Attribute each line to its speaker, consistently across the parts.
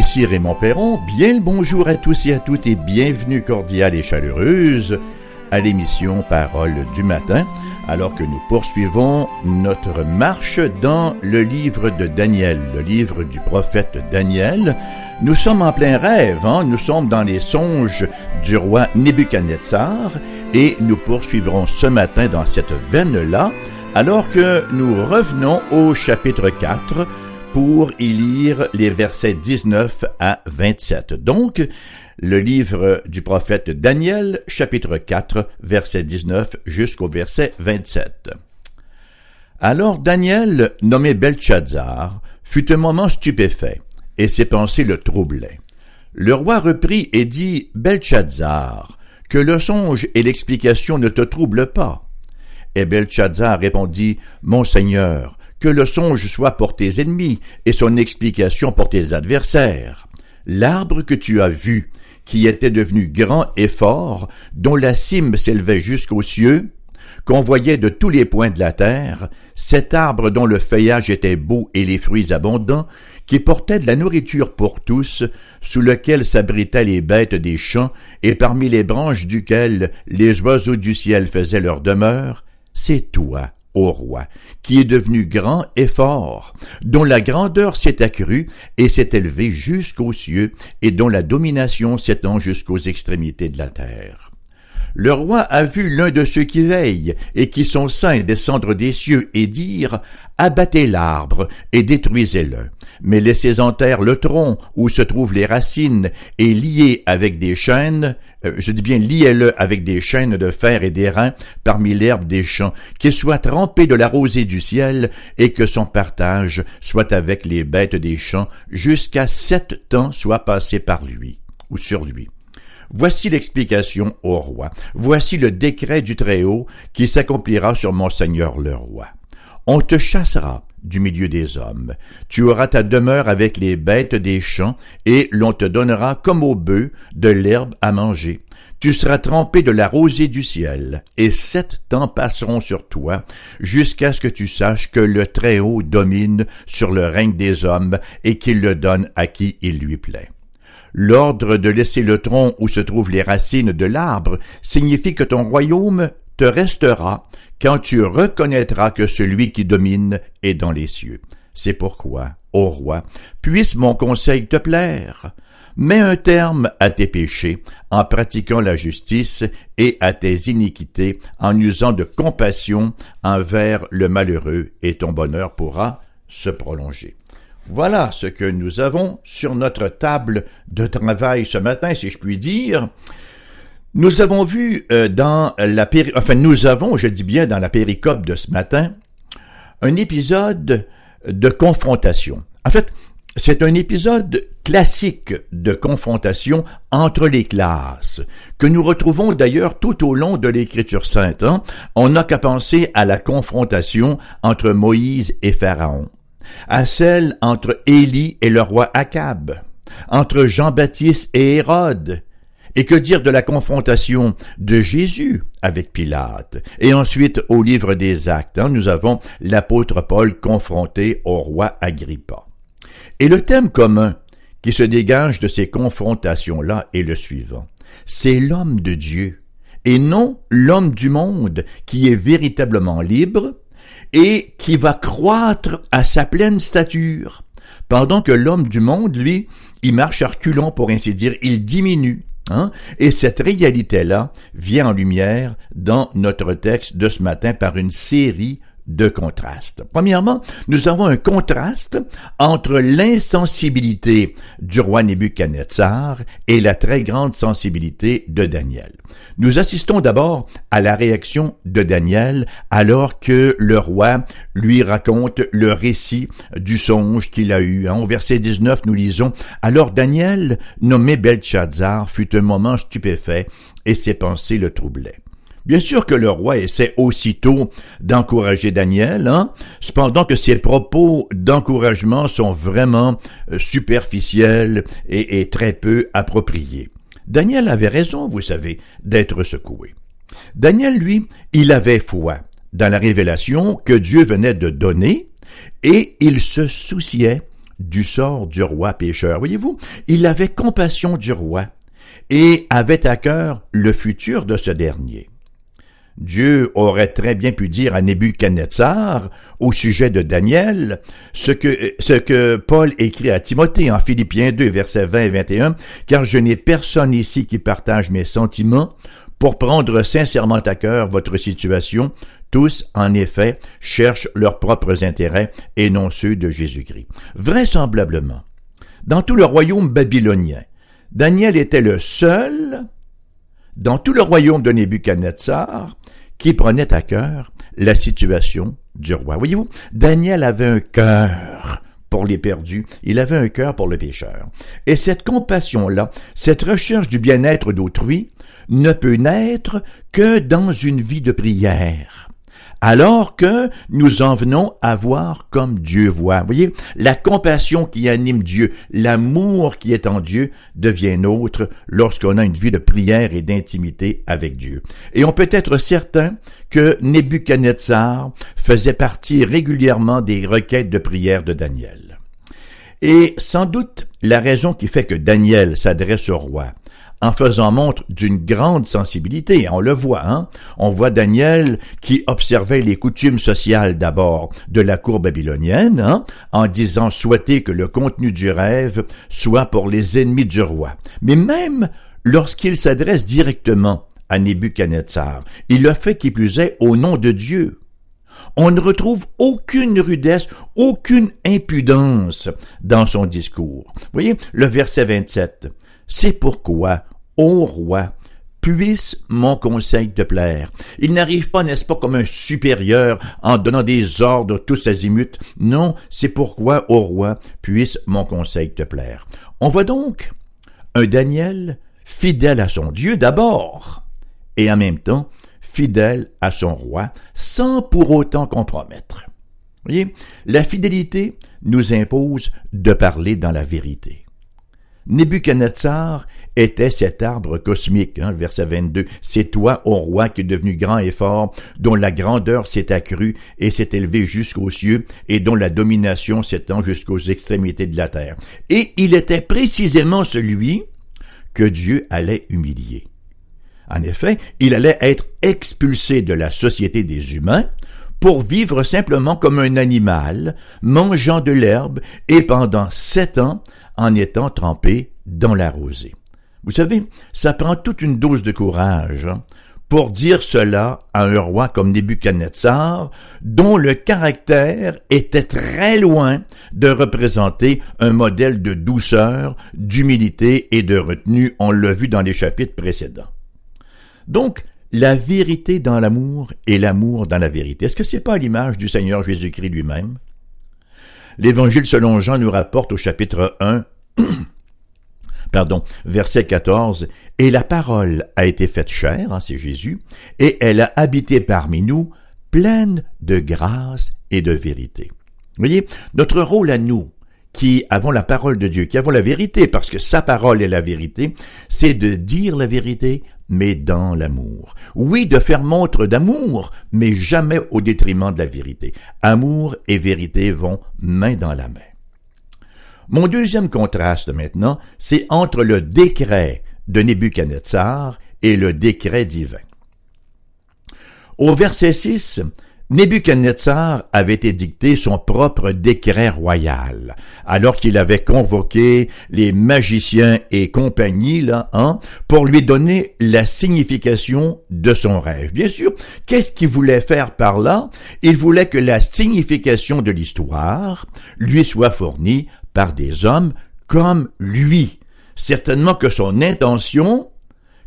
Speaker 1: Ici Raymond Perron, bien le bonjour à tous et à toutes et bienvenue cordiale et chaleureuse à l'émission Parole du matin, alors que nous poursuivons notre marche dans le livre de Daniel, le livre du prophète Daniel. Nous sommes en plein rêve, hein? nous sommes dans les songes du roi Nebuchadnezzar et nous poursuivrons ce matin dans cette veine-là, alors que nous revenons au chapitre 4 pour y lire les versets 19 à 27. Donc, le livre du prophète Daniel, chapitre 4, verset 19 jusqu'au verset 27. Alors Daniel, nommé Belshazzar, fut un moment stupéfait, et ses pensées le troublaient. Le roi reprit et dit, Belshazzar, que le songe et l'explication ne te troublent pas. Et Belshazzar répondit, Mon Seigneur, que le songe soit pour tes ennemis et son explication pour tes adversaires. L'arbre que tu as vu, qui était devenu grand et fort, dont la cime s'élevait jusqu'aux cieux, qu'on voyait de tous les points de la terre, cet arbre dont le feuillage était beau et les fruits abondants, qui portait de la nourriture pour tous, sous lequel s'abritaient les bêtes des champs, et parmi les branches duquel les oiseaux du ciel faisaient leur demeure, c'est toi, au roi, qui est devenu grand et fort, dont la grandeur s'est accrue et s'est élevée jusqu'aux cieux, et dont la domination s'étend jusqu'aux extrémités de la terre. Le roi a vu l'un de ceux qui veillent et qui sont saints descendre des cieux et dire Abattez l'arbre et détruisez-le, mais laissez en terre le tronc où se trouvent les racines et liez avec des chaînes, je dis bien liez-le avec des chaînes de fer et d'airain parmi l'herbe des champs, qu'il soit trempé de la rosée du ciel et que son partage soit avec les bêtes des champs jusqu'à sept temps soit passé par lui ou sur lui. Voici l'explication au roi. Voici le décret du Très-Haut qui s'accomplira sur mon Seigneur le roi. On te chassera du milieu des hommes. Tu auras ta demeure avec les bêtes des champs, et l'on te donnera comme au bœuf de l'herbe à manger. Tu seras trempé de la rosée du ciel, et sept temps passeront sur toi, jusqu'à ce que tu saches que le Très-Haut domine sur le règne des hommes, et qu'il le donne à qui il lui plaît. L'ordre de laisser le tronc où se trouvent les racines de l'arbre signifie que ton royaume te restera quand tu reconnaîtras que celui qui domine est dans les cieux. C'est pourquoi, ô roi, puisse mon conseil te plaire. Mets un terme à tes péchés en pratiquant la justice et à tes iniquités en usant de compassion envers le malheureux et ton bonheur pourra se prolonger. Voilà ce que nous avons sur notre table de travail ce matin, si je puis dire. Nous avons vu euh, dans la péri... enfin nous avons, je dis bien dans la péricope de ce matin, un épisode de confrontation. En fait, c'est un épisode classique de confrontation entre les classes, que nous retrouvons d'ailleurs tout au long de l'Écriture sainte. Hein. On n'a qu'à penser à la confrontation entre Moïse et Pharaon à celle entre Élie et le roi Akab, entre Jean-Baptiste et Hérode, et que dire de la confrontation de Jésus avec Pilate? Et ensuite, au livre des Actes, hein, nous avons l'apôtre Paul confronté au roi Agrippa. Et le thème commun qui se dégage de ces confrontations-là est le suivant. C'est l'homme de Dieu, et non l'homme du monde qui est véritablement libre, et qui va croître à sa pleine stature, pendant que l'homme du monde, lui, il marche à reculons, pour ainsi dire, il diminue. Hein? Et cette réalité-là vient en lumière dans notre texte de ce matin par une série de contrastes. Premièrement, nous avons un contraste entre l'insensibilité du roi Nebuchadnezzar et la très grande sensibilité de Daniel. Nous assistons d'abord à la réaction de Daniel alors que le roi lui raconte le récit du songe qu'il a eu. En verset 19, nous lisons, Alors Daniel, nommé Belshazzar, fut un moment stupéfait et ses pensées le troublaient. Bien sûr que le roi essaie aussitôt d'encourager Daniel, hein, cependant que ses propos d'encouragement sont vraiment euh, superficiels et, et très peu appropriés. Daniel avait raison, vous savez, d'être secoué. Daniel, lui, il avait foi dans la révélation que Dieu venait de donner et il se souciait du sort du roi pécheur. Voyez-vous, il avait compassion du roi et avait à cœur le futur de ce dernier. Dieu aurait très bien pu dire à Nebuchadnezzar, au sujet de Daniel, ce que, ce que Paul écrit à Timothée en Philippiens 2, versets 20 et 21, car je n'ai personne ici qui partage mes sentiments pour prendre sincèrement à cœur votre situation. Tous, en effet, cherchent leurs propres intérêts et non ceux de Jésus-Christ. Vraisemblablement, dans tout le royaume babylonien, Daniel était le seul, dans tout le royaume de Nebuchadnezzar, qui prenait à cœur la situation du roi. Voyez-vous, Daniel avait un cœur pour les perdus, il avait un cœur pour le pécheur. Et cette compassion-là, cette recherche du bien-être d'autrui, ne peut naître que dans une vie de prière alors que nous en venons à voir comme Dieu voit. Vous voyez, la compassion qui anime Dieu, l'amour qui est en Dieu devient nôtre lorsqu'on a une vie de prière et d'intimité avec Dieu. Et on peut être certain que Nebuchadnezzar faisait partie régulièrement des requêtes de prière de Daniel. Et sans doute la raison qui fait que Daniel s'adresse au roi, en faisant montre d'une grande sensibilité. On le voit, hein? On voit Daniel qui observait les coutumes sociales d'abord de la cour babylonienne, hein? en disant souhaiter que le contenu du rêve soit pour les ennemis du roi. Mais même lorsqu'il s'adresse directement à Nebuchadnezzar, il le fait qui plus est au nom de Dieu. On ne retrouve aucune rudesse, aucune impudence dans son discours. Vous voyez, le verset 27. C'est pourquoi, ô roi, puisse mon conseil te plaire. Il n'arrive pas, n'est-ce pas, comme un supérieur en donnant des ordres tous azimuts? Non, c'est pourquoi, ô roi, puisse mon conseil te plaire. On voit donc un Daniel fidèle à son Dieu d'abord, et en même temps fidèle à son roi, sans pour autant compromettre. voyez, la fidélité nous impose de parler dans la vérité. Nebuchadnezzar était cet arbre cosmique, hein, verset 22. C'est toi, ô roi, qui est devenu grand et fort, dont la grandeur s'est accrue et s'est élevée jusqu'aux cieux, et dont la domination s'étend jusqu'aux extrémités de la terre. Et il était précisément celui que Dieu allait humilier. En effet, il allait être expulsé de la société des humains pour vivre simplement comme un animal, mangeant de l'herbe, et pendant sept ans en étant trempé dans la rosée. Vous savez, ça prend toute une dose de courage hein, pour dire cela à un roi comme Nebuchadnezzar, dont le caractère était très loin de représenter un modèle de douceur, d'humilité et de retenue, on l'a vu dans les chapitres précédents. Donc, la vérité dans l'amour et l'amour dans la vérité. Est-ce que c'est pas l'image du Seigneur Jésus-Christ lui-même? L'Évangile selon Jean nous rapporte au chapitre 1, pardon, verset 14, Et la parole a été faite chair, hein, c'est Jésus, et elle a habité parmi nous, pleine de grâce et de vérité. Vous voyez, notre rôle à nous, qui avons la parole de Dieu, qui avons la vérité, parce que sa parole est la vérité, c'est de dire la vérité, mais dans l'amour. Oui, de faire montre d'amour, mais jamais au détriment de la vérité. Amour et vérité vont main dans la main. Mon deuxième contraste maintenant, c'est entre le décret de Nebuchadnezzar et le décret divin. Au verset 6, Nebuchadnezzar avait édicté son propre décret royal, alors qu'il avait convoqué les magiciens et compagnie, là, hein, pour lui donner la signification de son rêve. Bien sûr, qu'est-ce qu'il voulait faire par là? Il voulait que la signification de l'histoire lui soit fournie par des hommes comme lui. Certainement que son intention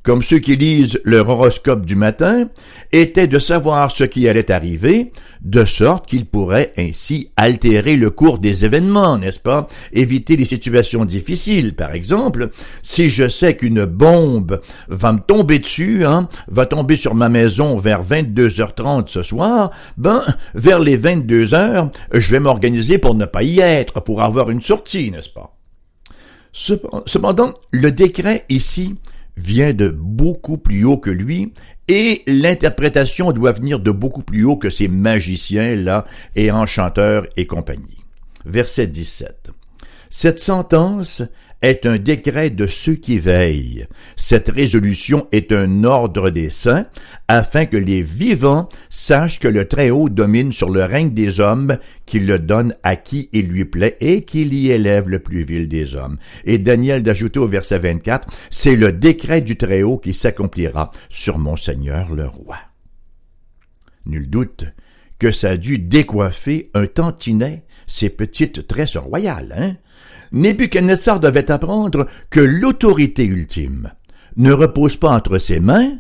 Speaker 1: comme ceux qui lisent leur horoscope du matin, était de savoir ce qui allait arriver, de sorte qu'il pourrait ainsi altérer le cours des événements, n'est-ce pas? Éviter les situations difficiles. Par exemple, si je sais qu'une bombe va me tomber dessus, hein, va tomber sur ma maison vers 22h30 ce soir, ben, vers les 22h, je vais m'organiser pour ne pas y être, pour avoir une sortie, n'est-ce pas? Cependant, le décret ici vient de beaucoup plus haut que lui, et l'interprétation doit venir de beaucoup plus haut que ces magiciens-là et enchanteurs et compagnie. Verset 17. Cette sentence est un décret de ceux qui veillent. Cette résolution est un ordre des saints, afin que les vivants sachent que le Très-Haut domine sur le règne des hommes, qu'il le donne à qui il lui plaît et qu'il y élève le plus vil des hommes. Et Daniel d'ajouter au verset 24, c'est le décret du Très-Haut qui s'accomplira sur mon Seigneur le roi. Nul doute que ça a dû décoiffer un tantinet ses petites tresses royales, hein? Nebuchadnezzar devait apprendre que l'autorité ultime ne repose pas entre ses mains,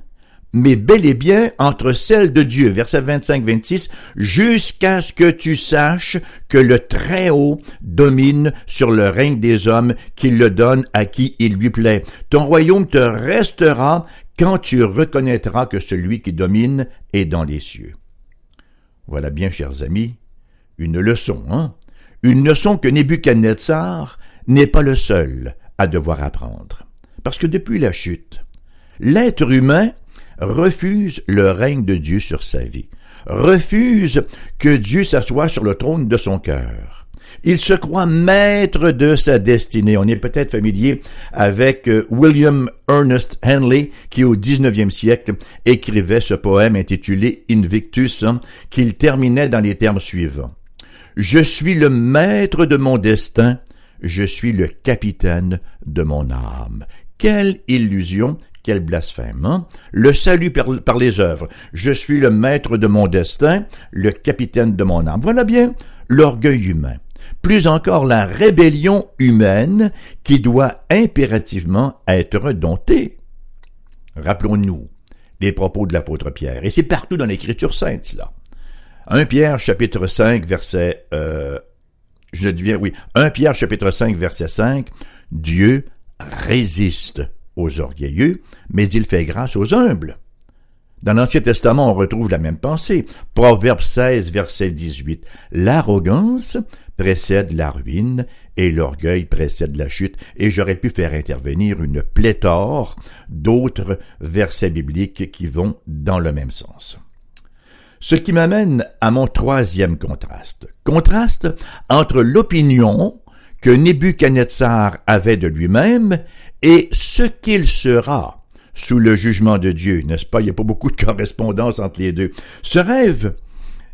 Speaker 1: mais bel et bien entre celles de Dieu. Verset 25-26, jusqu'à ce que tu saches que le Très-Haut domine sur le règne des hommes, qu'il le donne à qui il lui plaît. Ton royaume te restera quand tu reconnaîtras que celui qui domine est dans les cieux. Voilà bien, chers amis, une leçon, hein? Une leçon que Nebuchadnezzar n'est pas le seul à devoir apprendre. Parce que depuis la chute, l'être humain refuse le règne de Dieu sur sa vie, refuse que Dieu s'assoie sur le trône de son cœur. Il se croit maître de sa destinée. On est peut-être familier avec euh, William Ernest Henley, qui au XIXe siècle écrivait ce poème intitulé Invictus, hein, qu'il terminait dans les termes suivants. Je suis le maître de mon destin, je suis le capitaine de mon âme. Quelle illusion, quel blasphème. Hein? Le salut par, les œuvres. Je suis le maître de mon destin, le capitaine de mon âme. Voilà bien l'orgueil humain. Plus encore la rébellion humaine qui doit impérativement être domptée. Rappelons-nous les propos de l'apôtre Pierre. Et c'est partout dans l'Écriture sainte, là. 1 Pierre chapitre 5 verset euh, je deviens oui, 1 Pierre chapitre 5 verset 5, Dieu résiste aux orgueilleux, mais il fait grâce aux humbles. Dans l'Ancien Testament, on retrouve la même pensée. Proverbe 16, verset 18. L'arrogance précède la ruine et l'orgueil précède la chute. Et j'aurais pu faire intervenir une pléthore d'autres versets bibliques qui vont dans le même sens. Ce qui m'amène à mon troisième contraste. Contraste entre l'opinion que Nebuchadnezzar avait de lui-même et ce qu'il sera sous le jugement de Dieu, n'est-ce pas? Il n'y a pas beaucoup de correspondance entre les deux. Ce rêve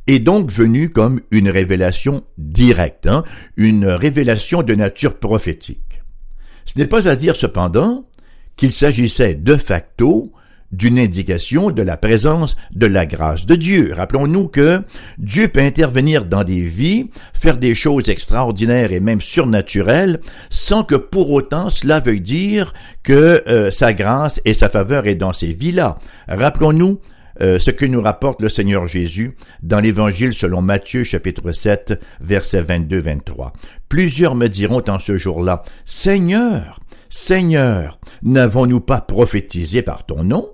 Speaker 1: est donc venu comme une révélation directe, hein? une révélation de nature prophétique. Ce n'est pas à dire cependant qu'il s'agissait de facto d'une indication de la présence de la grâce de Dieu. Rappelons-nous que Dieu peut intervenir dans des vies, faire des choses extraordinaires et même surnaturelles, sans que pour autant cela veuille dire que euh, sa grâce et sa faveur est dans ces vies-là. Rappelons-nous euh, ce que nous rapporte le Seigneur Jésus dans l'Évangile selon Matthieu chapitre 7 versets 22-23. Plusieurs me diront en ce jour-là, Seigneur, Seigneur, n'avons-nous pas prophétisé par ton nom?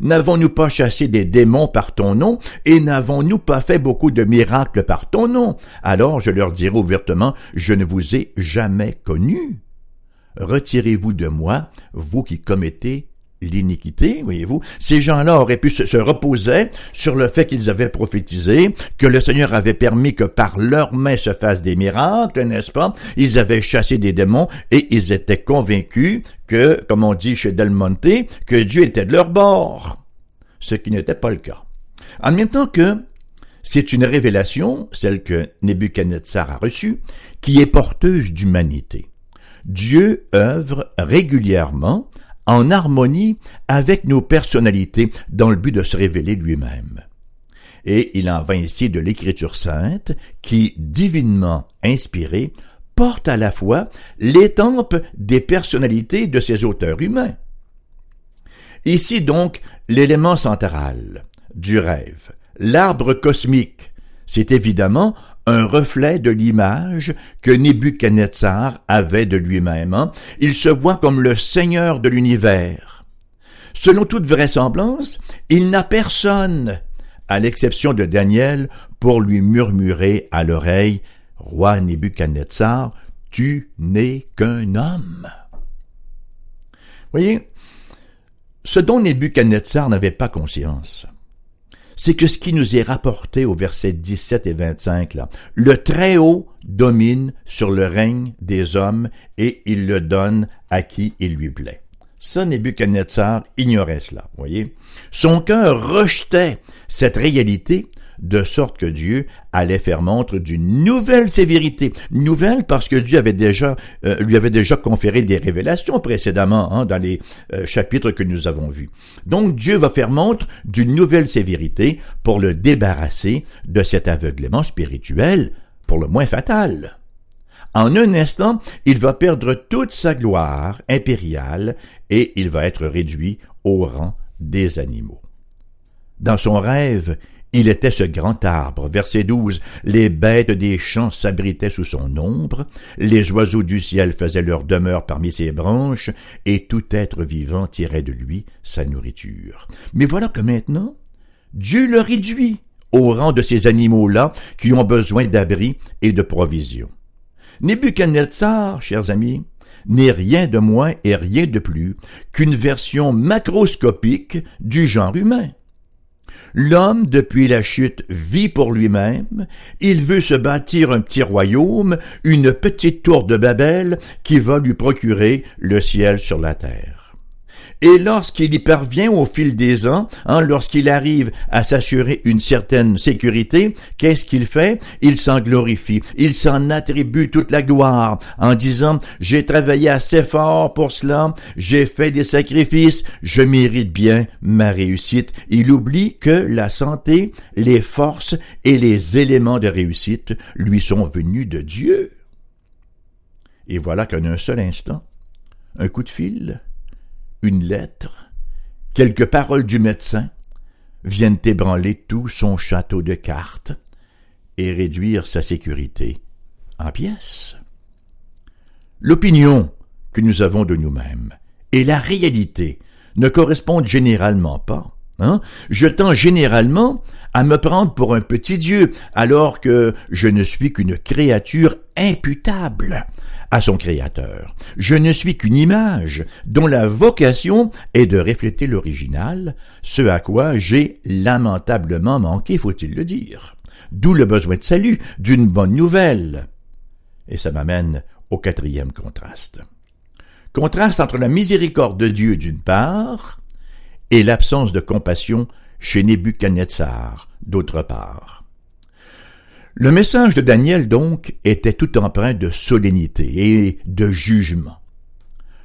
Speaker 1: N'avons-nous pas chassé des démons par ton nom, et n'avons-nous pas fait beaucoup de miracles par ton nom? Alors je leur dirai ouvertement, je ne vous ai jamais connu. Retirez-vous de moi, vous qui commettez l'iniquité, voyez-vous. Ces gens-là auraient pu se, reposer sur le fait qu'ils avaient prophétisé, que le Seigneur avait permis que par leurs mains se fassent des miracles, n'est-ce pas? Ils avaient chassé des démons et ils étaient convaincus que, comme on dit chez Del Monte, que Dieu était de leur bord. Ce qui n'était pas le cas. En même temps que c'est une révélation, celle que Nebuchadnezzar a reçue, qui est porteuse d'humanité. Dieu œuvre régulièrement en harmonie avec nos personnalités dans le but de se révéler lui-même. Et il en va ainsi de l'Écriture sainte qui, divinement inspirée, porte à la fois l'étampe des personnalités de ses auteurs humains. Ici donc l'élément central du rêve, l'arbre cosmique, c'est évidemment un reflet de l'image que Nebuchadnezzar avait de lui-même. Hein. Il se voit comme le Seigneur de l'univers. Selon toute vraisemblance, il n'a personne, à l'exception de Daniel, pour lui murmurer à l'oreille, Roi Nebuchadnezzar, tu n'es qu'un homme. Voyez, ce dont Nebuchadnezzar n'avait pas conscience, c'est que ce qui nous est rapporté au verset 17 et 25, là, le Très-Haut domine sur le règne des hommes et il le donne à qui il lui plaît. Ça, Nebuchadnezzar ignorait cela, voyez. Son cœur rejetait cette réalité de sorte que Dieu allait faire montre d'une nouvelle sévérité. Nouvelle parce que Dieu euh, lui avait déjà conféré des révélations précédemment hein, dans les euh, chapitres que nous avons vus. Donc Dieu va faire montre d'une nouvelle sévérité pour le débarrasser de cet aveuglement spirituel, pour le moins fatal. En un instant, il va perdre toute sa gloire impériale et il va être réduit au rang des animaux. Dans son rêve, il était ce grand arbre. Verset 12. Les bêtes des champs s'abritaient sous son ombre, les oiseaux du ciel faisaient leur demeure parmi ses branches, et tout être vivant tirait de lui sa nourriture. Mais voilà que maintenant, Dieu le réduit au rang de ces animaux-là qui ont besoin d'abri et de provisions. Nebuchadnezzar, chers amis, n'est rien de moins et rien de plus qu'une version macroscopique du genre humain. L'homme, depuis la chute, vit pour lui-même, il veut se bâtir un petit royaume, une petite tour de Babel qui va lui procurer le ciel sur la terre. Et lorsqu'il y parvient au fil des ans, hein, lorsqu'il arrive à s'assurer une certaine sécurité, qu'est-ce qu'il fait? Il s'en glorifie, il s'en attribue toute la gloire en disant j'ai travaillé assez fort pour cela, j'ai fait des sacrifices, je mérite bien ma réussite. Il oublie que la santé, les forces et les éléments de réussite lui sont venus de Dieu. Et voilà qu'en un seul instant, un coup de fil, une lettre, quelques paroles du médecin viennent ébranler tout son château de cartes et réduire sa sécurité en pièces. L'opinion que nous avons de nous-mêmes et la réalité ne correspondent généralement pas. Hein? Je tends généralement à me prendre pour un petit Dieu, alors que je ne suis qu'une créature imputable à son Créateur. Je ne suis qu'une image dont la vocation est de refléter l'original, ce à quoi j'ai lamentablement manqué, faut-il le dire. D'où le besoin de salut, d'une bonne nouvelle. Et ça m'amène au quatrième contraste. Contraste entre la miséricorde de Dieu d'une part et l'absence de compassion chez Nebuchadnezzar d'autre part. Le message de Daniel, donc, était tout empreint de solennité et de jugement.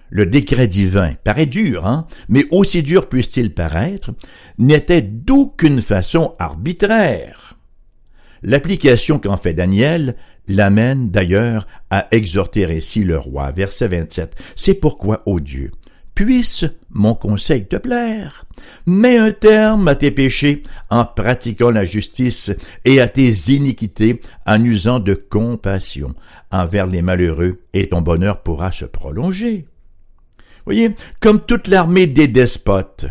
Speaker 1: Le décret divin paraît dur, hein, mais aussi dur puisse-t-il paraître, n'était d'aucune façon arbitraire. L'application qu'en fait Daniel l'amène d'ailleurs à exhorter ainsi le roi, verset 27. C'est pourquoi, ô Dieu, puisse mon conseil te plaire. Mets un terme à tes péchés en pratiquant la justice et à tes iniquités en usant de compassion envers les malheureux et ton bonheur pourra se prolonger. Voyez, comme toute l'armée des despotes,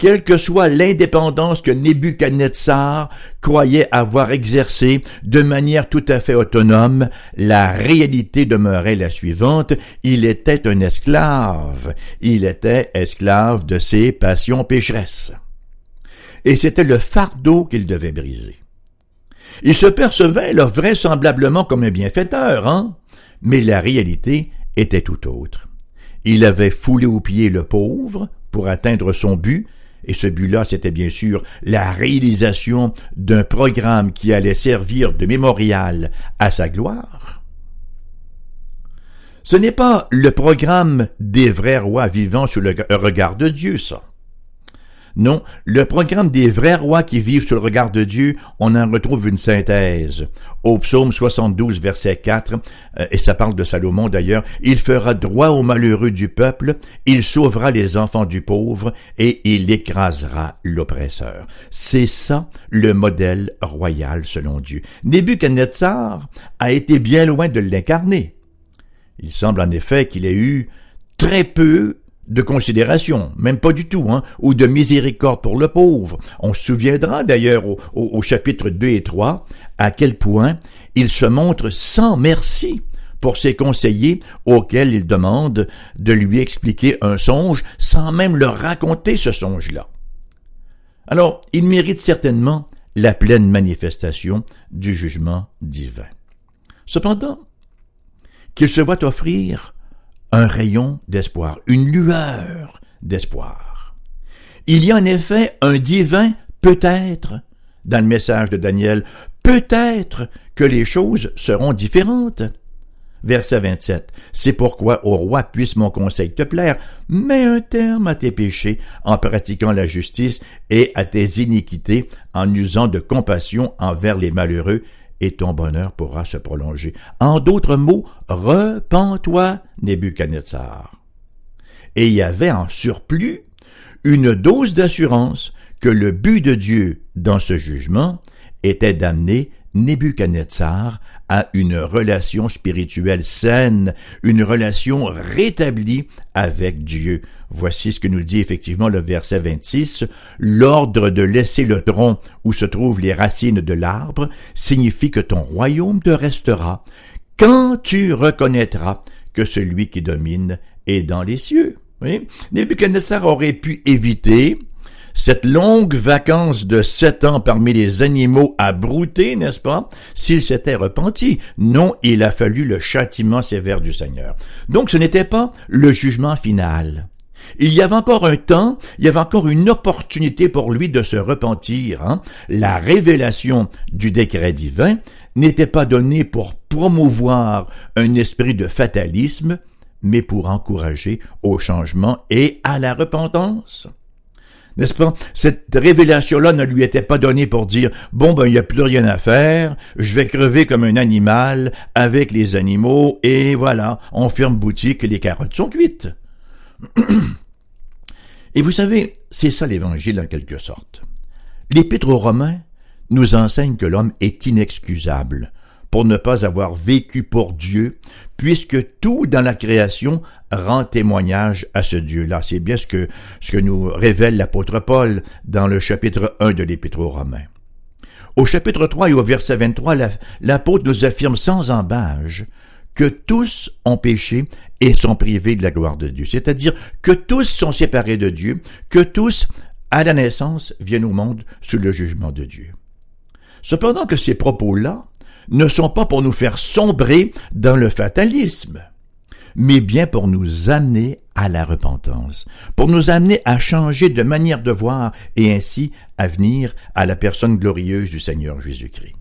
Speaker 1: quelle que soit l'indépendance que Nebuchadnezzar croyait avoir exercée de manière tout à fait autonome, la réalité demeurait la suivante, il était un esclave, il était esclave de ses passions pécheresses. Et c'était le fardeau qu'il devait briser. Il se percevait là vraisemblablement comme un bienfaiteur, hein? Mais la réalité était tout autre. Il avait foulé aux pieds le pauvre pour atteindre son but, et ce but-là, c'était bien sûr la réalisation d'un programme qui allait servir de mémorial à sa gloire. Ce n'est pas le programme des vrais rois vivant sous le regard de Dieu, ça. Non, le programme des vrais rois qui vivent sous le regard de Dieu, on en retrouve une synthèse. Au psaume 72, verset 4, euh, et ça parle de Salomon d'ailleurs, il fera droit aux malheureux du peuple, il sauvera les enfants du pauvre, et il écrasera l'oppresseur. C'est ça le modèle royal selon Dieu. Nebuchadnezzar a été bien loin de l'incarner. Il semble en effet qu'il ait eu très peu de considération, même pas du tout, hein, ou de miséricorde pour le pauvre. On se souviendra d'ailleurs au, au, chapitre 2 et 3 à quel point il se montre sans merci pour ses conseillers auxquels il demande de lui expliquer un songe sans même leur raconter ce songe-là. alors il mérite certainement la pleine manifestation du jugement divin. Cependant, qu'il se voit offrir un rayon d'espoir, une lueur d'espoir. Il y a en effet un divin peut-être dans le message de Daniel, peut-être que les choses seront différentes. Verset 27. C'est pourquoi, au roi, puisse mon conseil te plaire, mets un terme à tes péchés en pratiquant la justice et à tes iniquités en usant de compassion envers les malheureux et ton bonheur pourra se prolonger. En d'autres mots, repens-toi, Nebuchadnezzar. Et il y avait en surplus une dose d'assurance que le but de Dieu dans ce jugement était d'amener Nebuchadnezzar a une relation spirituelle saine, une relation rétablie avec Dieu. Voici ce que nous dit effectivement le verset 26. L'ordre de laisser le tronc où se trouvent les racines de l'arbre signifie que ton royaume te restera quand tu reconnaîtras que celui qui domine est dans les cieux. Oui? Nebuchadnezzar aurait pu éviter cette longue vacance de sept ans parmi les animaux a brouté, n'est-ce pas, s'il s'était repenti. Non, il a fallu le châtiment sévère du Seigneur. Donc ce n'était pas le jugement final. Il y avait encore un temps, il y avait encore une opportunité pour lui de se repentir. Hein. La révélation du décret divin n'était pas donnée pour promouvoir un esprit de fatalisme, mais pour encourager au changement et à la repentance. N'est-ce pas? Cette révélation-là ne lui était pas donnée pour dire, bon, ben, il n'y a plus rien à faire, je vais crever comme un animal avec les animaux, et voilà, on ferme boutique les carottes sont cuites. et vous savez, c'est ça l'évangile en quelque sorte. L'épître aux Romains nous enseigne que l'homme est inexcusable pour ne pas avoir vécu pour Dieu, puisque tout dans la création rend témoignage à ce Dieu-là. C'est bien ce que, ce que nous révèle l'apôtre Paul dans le chapitre 1 de l'Épître aux Romains. Au chapitre 3 et au verset 23, l'apôtre nous affirme sans embâge que tous ont péché et sont privés de la gloire de Dieu. C'est-à-dire que tous sont séparés de Dieu, que tous, à la naissance, viennent au monde sous le jugement de Dieu. Cependant que ces propos-là ne sont pas pour nous faire sombrer dans le fatalisme, mais bien pour nous amener à la repentance, pour nous amener à changer de manière de voir et ainsi à venir à la personne glorieuse du Seigneur Jésus-Christ.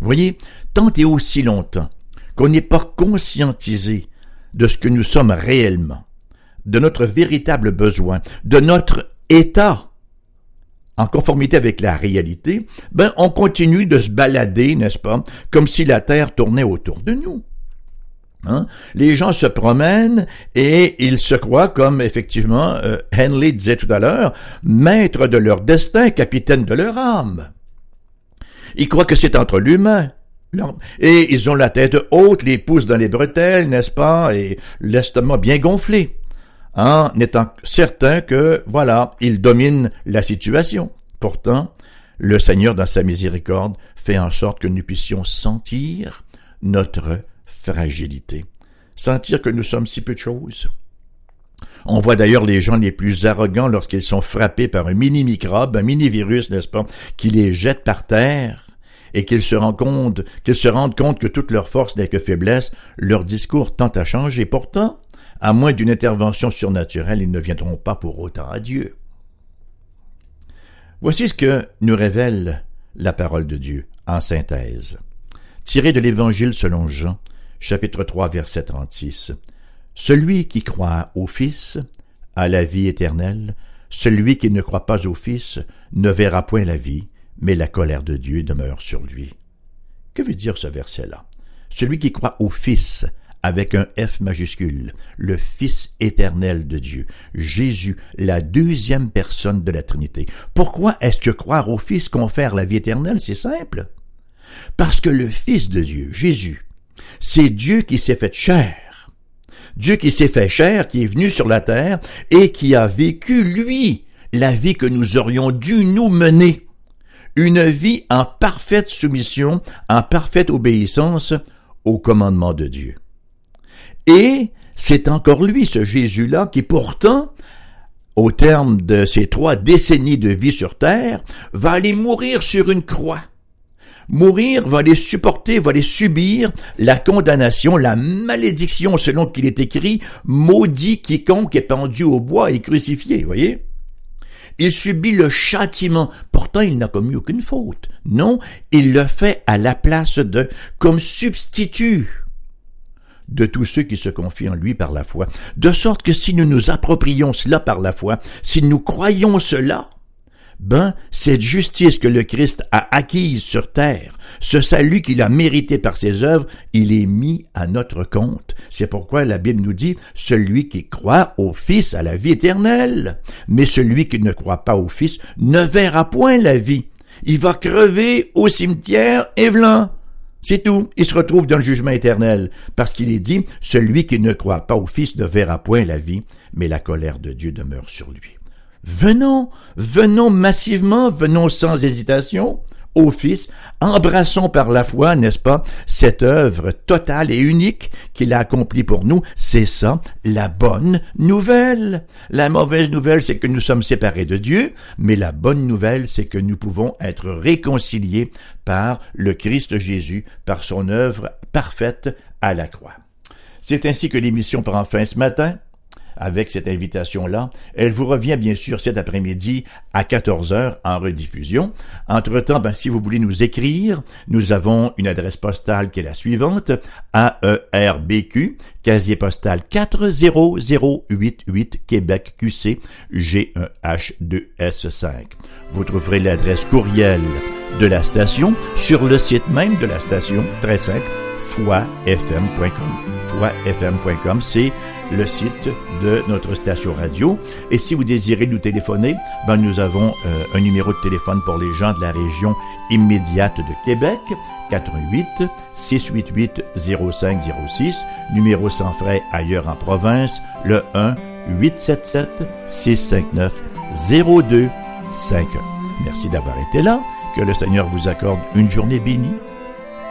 Speaker 1: Voyez, tant et aussi longtemps qu'on n'est pas conscientisé de ce que nous sommes réellement, de notre véritable besoin, de notre état en conformité avec la réalité, ben on continue de se balader, n'est-ce pas, comme si la Terre tournait autour de nous. Hein? Les gens se promènent et ils se croient, comme effectivement euh, Henley disait tout à l'heure, maîtres de leur destin, capitaines de leur âme. Ils croient que c'est entre l'humain. Et ils ont la tête haute, les pouces dans les bretelles, n'est-ce pas, et l'estomac bien gonflé en étant certain que, voilà, il domine la situation. Pourtant, le Seigneur, dans sa miséricorde, fait en sorte que nous puissions sentir notre fragilité, sentir que nous sommes si peu de choses. On voit d'ailleurs les gens les plus arrogants lorsqu'ils sont frappés par un mini-microbe, un mini-virus, n'est-ce pas, qui les jette par terre et qu'ils se rendent compte, qu'ils se rendent compte que toute leur force n'est que faiblesse, leur discours tend à changer. Pourtant, à moins d'une intervention surnaturelle, ils ne viendront pas pour autant à Dieu. Voici ce que nous révèle la parole de Dieu en synthèse. Tiré de l'Évangile selon Jean, chapitre 3, verset 36. Celui qui croit au Fils a la vie éternelle, celui qui ne croit pas au Fils ne verra point la vie, mais la colère de Dieu demeure sur lui. Que veut dire ce verset-là? Celui qui croit au Fils avec un F majuscule, le Fils éternel de Dieu, Jésus, la deuxième personne de la Trinité. Pourquoi est-ce que croire au Fils confère la vie éternelle? C'est simple. Parce que le Fils de Dieu, Jésus, c'est Dieu qui s'est fait chair. Dieu qui s'est fait chair, qui est venu sur la terre et qui a vécu, lui, la vie que nous aurions dû nous mener. Une vie en parfaite soumission, en parfaite obéissance au commandement de Dieu. Et c'est encore lui, ce Jésus-là, qui pourtant au terme de ses trois décennies de vie sur Terre, va aller mourir sur une croix. Mourir va les supporter, va les subir la condamnation, la malédiction selon qu'il est écrit, maudit quiconque est pendu au bois et crucifié, voyez? Il subit le châtiment. Pourtant, il n'a commis aucune faute. Non, il le fait à la place de, comme substitut de tous ceux qui se confient en lui par la foi. De sorte que si nous nous approprions cela par la foi, si nous croyons cela, ben, cette justice que le Christ a acquise sur terre, ce salut qu'il a mérité par ses œuvres, il est mis à notre compte. C'est pourquoi la Bible nous dit, celui qui croit au Fils a la vie éternelle, mais celui qui ne croit pas au Fils ne verra point la vie. Il va crever au cimetière Evelyn. C'est tout. Il se retrouve dans le jugement éternel, parce qu'il est dit, celui qui ne croit pas au Fils ne verra point la vie, mais la colère de Dieu demeure sur lui. Venons, venons massivement, venons sans hésitation au Fils, embrassons par la foi, n'est-ce pas, cette œuvre totale et unique qu'il a accomplie pour nous. C'est ça, la bonne nouvelle. La mauvaise nouvelle, c'est que nous sommes séparés de Dieu, mais la bonne nouvelle, c'est que nous pouvons être réconciliés par le Christ Jésus, par son œuvre parfaite à la croix. C'est ainsi que l'émission prend fin ce matin avec cette invitation-là. Elle vous revient bien sûr cet après-midi à 14 heures en rediffusion. Entre-temps, ben, si vous voulez nous écrire, nous avons une adresse postale qui est la suivante, AERBQ, casier postal 40088 Québec QC G1H2S5. Vous trouverez l'adresse courriel de la station sur le site même de la station, très simple, foifm.com. Foifm.com, c'est le site de notre station radio. Et si vous désirez nous téléphoner, ben nous avons euh, un numéro de téléphone pour les gens de la région immédiate de Québec, 88 688 0506, numéro sans frais ailleurs en province, le 1 877 659 0251. Merci d'avoir été là. Que le Seigneur vous accorde une journée bénie,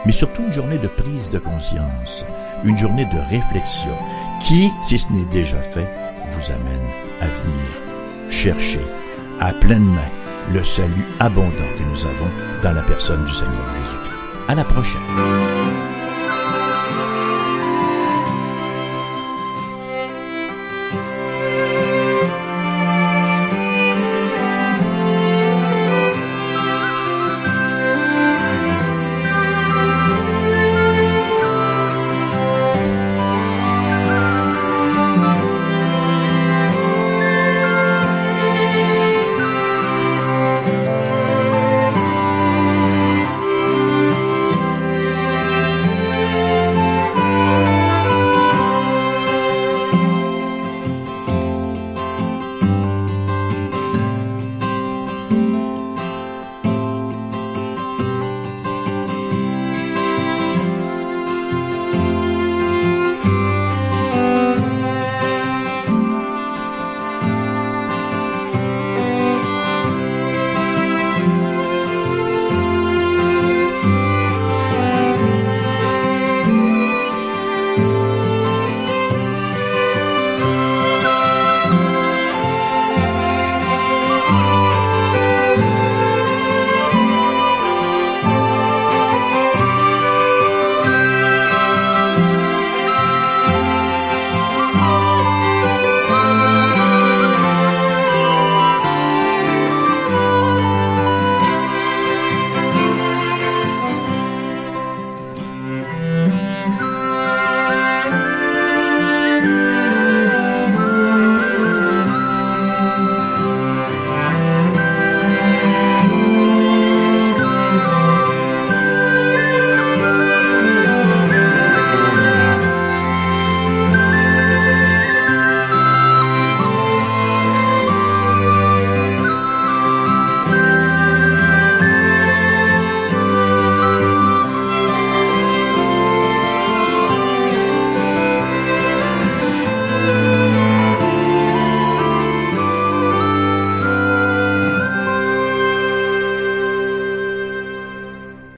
Speaker 1: mais surtout une journée de prise de conscience, une journée de réflexion qui, si ce n'est déjà fait, vous amène à venir chercher à pleine main le salut abondant que nous avons dans la personne du Seigneur Jésus-Christ. À la prochaine.